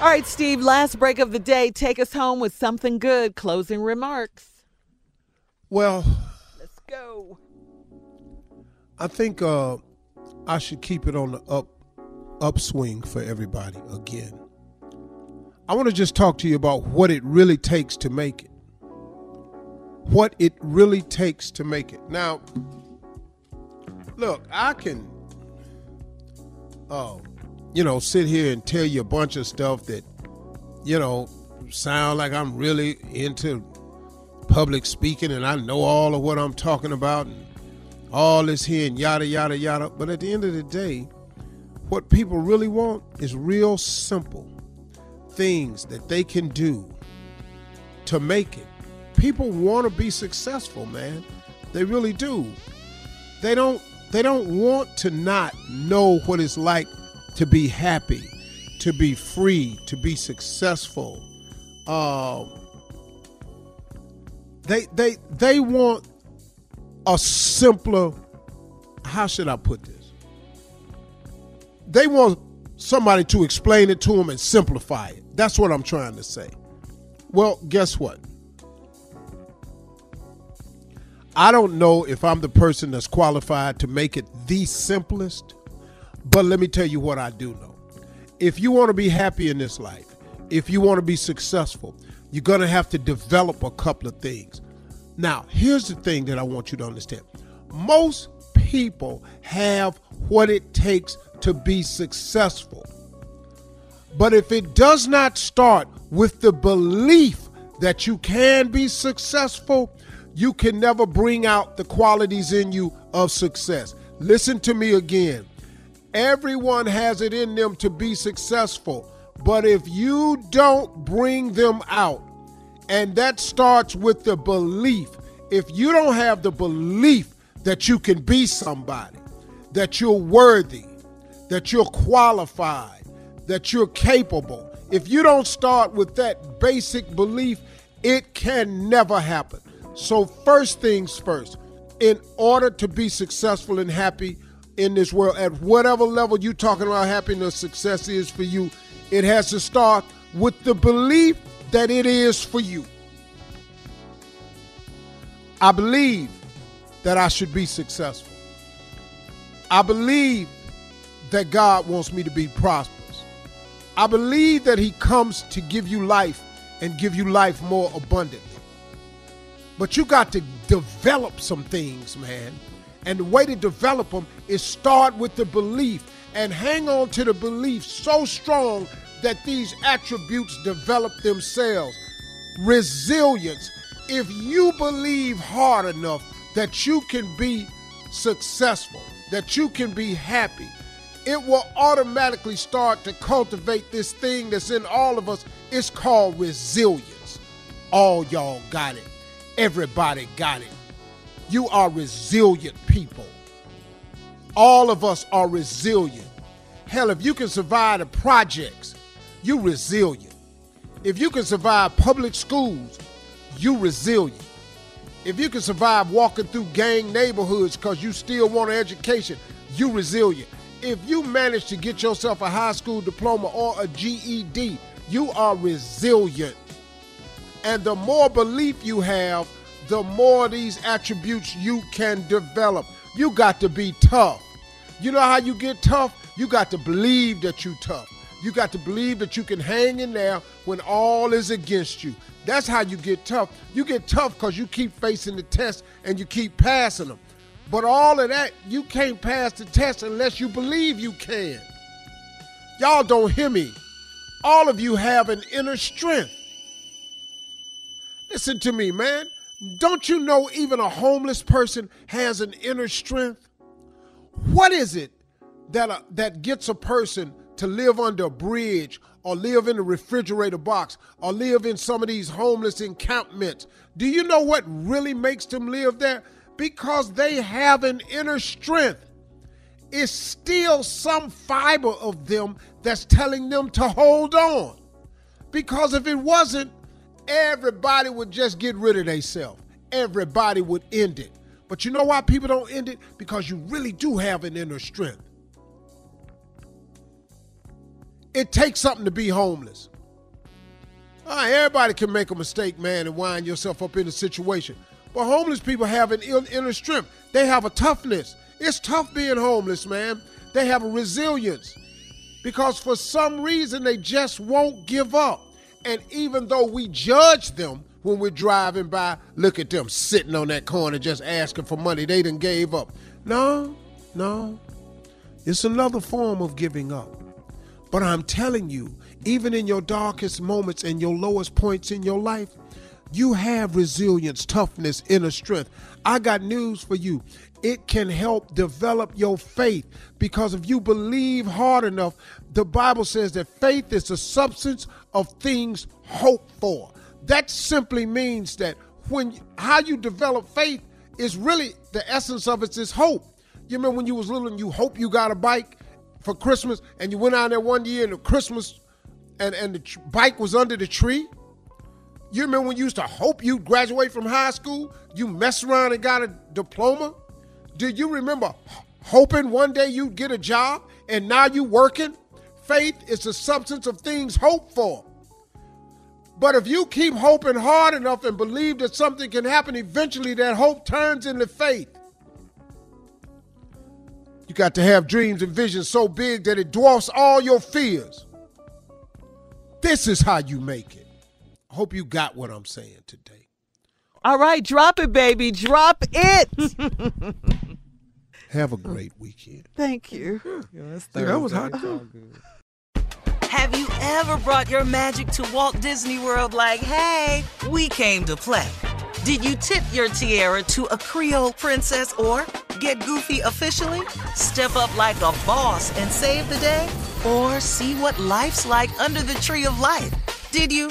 All right, Steve, last break of the day. Take us home with something good. Closing remarks. Well, Let's go. I think uh, I should keep it on the up upswing for everybody again. I want to just talk to you about what it really takes to make it. What it really takes to make it. Now, look, I can, uh, you know, sit here and tell you a bunch of stuff that, you know, sound like I'm really into public speaking and I know all of what I'm talking about and all this here and yada, yada, yada. But at the end of the day, what people really want is real simple things that they can do to make it. People want to be successful, man. They really do. They don't they don't want to not know what it's like to be happy, to be free, to be successful. Um, they they they want a simpler. How should I put this? They want somebody to explain it to them and simplify it. That's what I'm trying to say. Well, guess what? I don't know if I'm the person that's qualified to make it the simplest, but let me tell you what I do know. If you want to be happy in this life, if you want to be successful, you're going to have to develop a couple of things. Now, here's the thing that I want you to understand most people have what it takes to be successful. But if it does not start with the belief that you can be successful, you can never bring out the qualities in you of success. Listen to me again. Everyone has it in them to be successful, but if you don't bring them out, and that starts with the belief, if you don't have the belief that you can be somebody, that you're worthy, that you're qualified, that you're capable, if you don't start with that basic belief, it can never happen. So, first things first, in order to be successful and happy, in this world. At whatever level you're talking about happiness success is for you it has to start with the belief that it is for you. I believe that i should be successful. I believe that god wants me to be prosperous. I believe that he comes to give you life and give you life more abundantly. But you got to develop some things man and the way to develop them is start with the belief and hang on to the belief so strong that these attributes develop themselves. Resilience. If you believe hard enough that you can be successful, that you can be happy, it will automatically start to cultivate this thing that's in all of us. It's called resilience. All y'all got it. Everybody got it. You are resilient people. All of us are resilient. Hell, if you can survive the projects, you resilient. If you can survive public schools, you resilient. If you can survive walking through gang neighborhoods because you still want an education, you resilient. If you manage to get yourself a high school diploma or a GED, you are resilient. And the more belief you have, the more these attributes you can develop. You got to be tough. You know how you get tough? You got to believe that you tough. You got to believe that you can hang in there when all is against you. That's how you get tough. You get tough because you keep facing the test and you keep passing them. But all of that, you can't pass the test unless you believe you can. Y'all don't hear me. All of you have an inner strength. Listen to me, man. Don't you know even a homeless person has an inner strength? What is it that, uh, that gets a person to live under a bridge or live in a refrigerator box or live in some of these homeless encampments? Do you know what really makes them live there? Because they have an inner strength. It's still some fiber of them that's telling them to hold on. Because if it wasn't, everybody would just get rid of themselves. Everybody would end it. But you know why people don't end it? Because you really do have an inner strength. It takes something to be homeless. All right, everybody can make a mistake, man, and wind yourself up in a situation. But homeless people have an inner strength. They have a toughness. It's tough being homeless, man. They have a resilience because for some reason they just won't give up. And even though we judge them when we're driving by, look at them sitting on that corner just asking for money. They done gave up. No, no. It's another form of giving up. But I'm telling you, even in your darkest moments and your lowest points in your life, you have resilience, toughness, inner strength. I got news for you. It can help develop your faith because if you believe hard enough, the Bible says that faith is the substance of things hoped for. That simply means that when how you develop faith is really the essence of it is hope. You remember when you was little and you hope you got a bike for Christmas and you went out there one year and the Christmas and, and the bike was under the tree? You remember when you used to hope you'd graduate from high school? You mess around and got a diploma? Do you remember hoping one day you'd get a job and now you working? Faith is the substance of things hoped for. But if you keep hoping hard enough and believe that something can happen, eventually that hope turns into faith. You got to have dreams and visions so big that it dwarfs all your fears. This is how you make it. I hope you got what I'm saying today. All right, drop it, baby. Drop it. Have a great weekend. Thank you. Yeah, that was hot. Dog. Have you ever brought your magic to Walt Disney World like, hey, we came to play? Did you tip your tiara to a Creole princess or get goofy officially? Step up like a boss and save the day? Or see what life's like under the tree of life? Did you?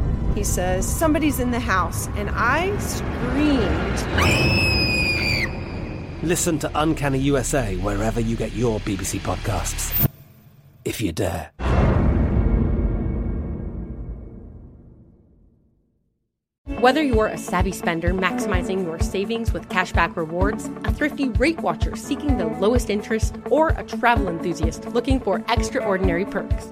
He says, Somebody's in the house, and I screamed. Listen to Uncanny USA wherever you get your BBC podcasts, if you dare. Whether you're a savvy spender maximizing your savings with cashback rewards, a thrifty rate watcher seeking the lowest interest, or a travel enthusiast looking for extraordinary perks,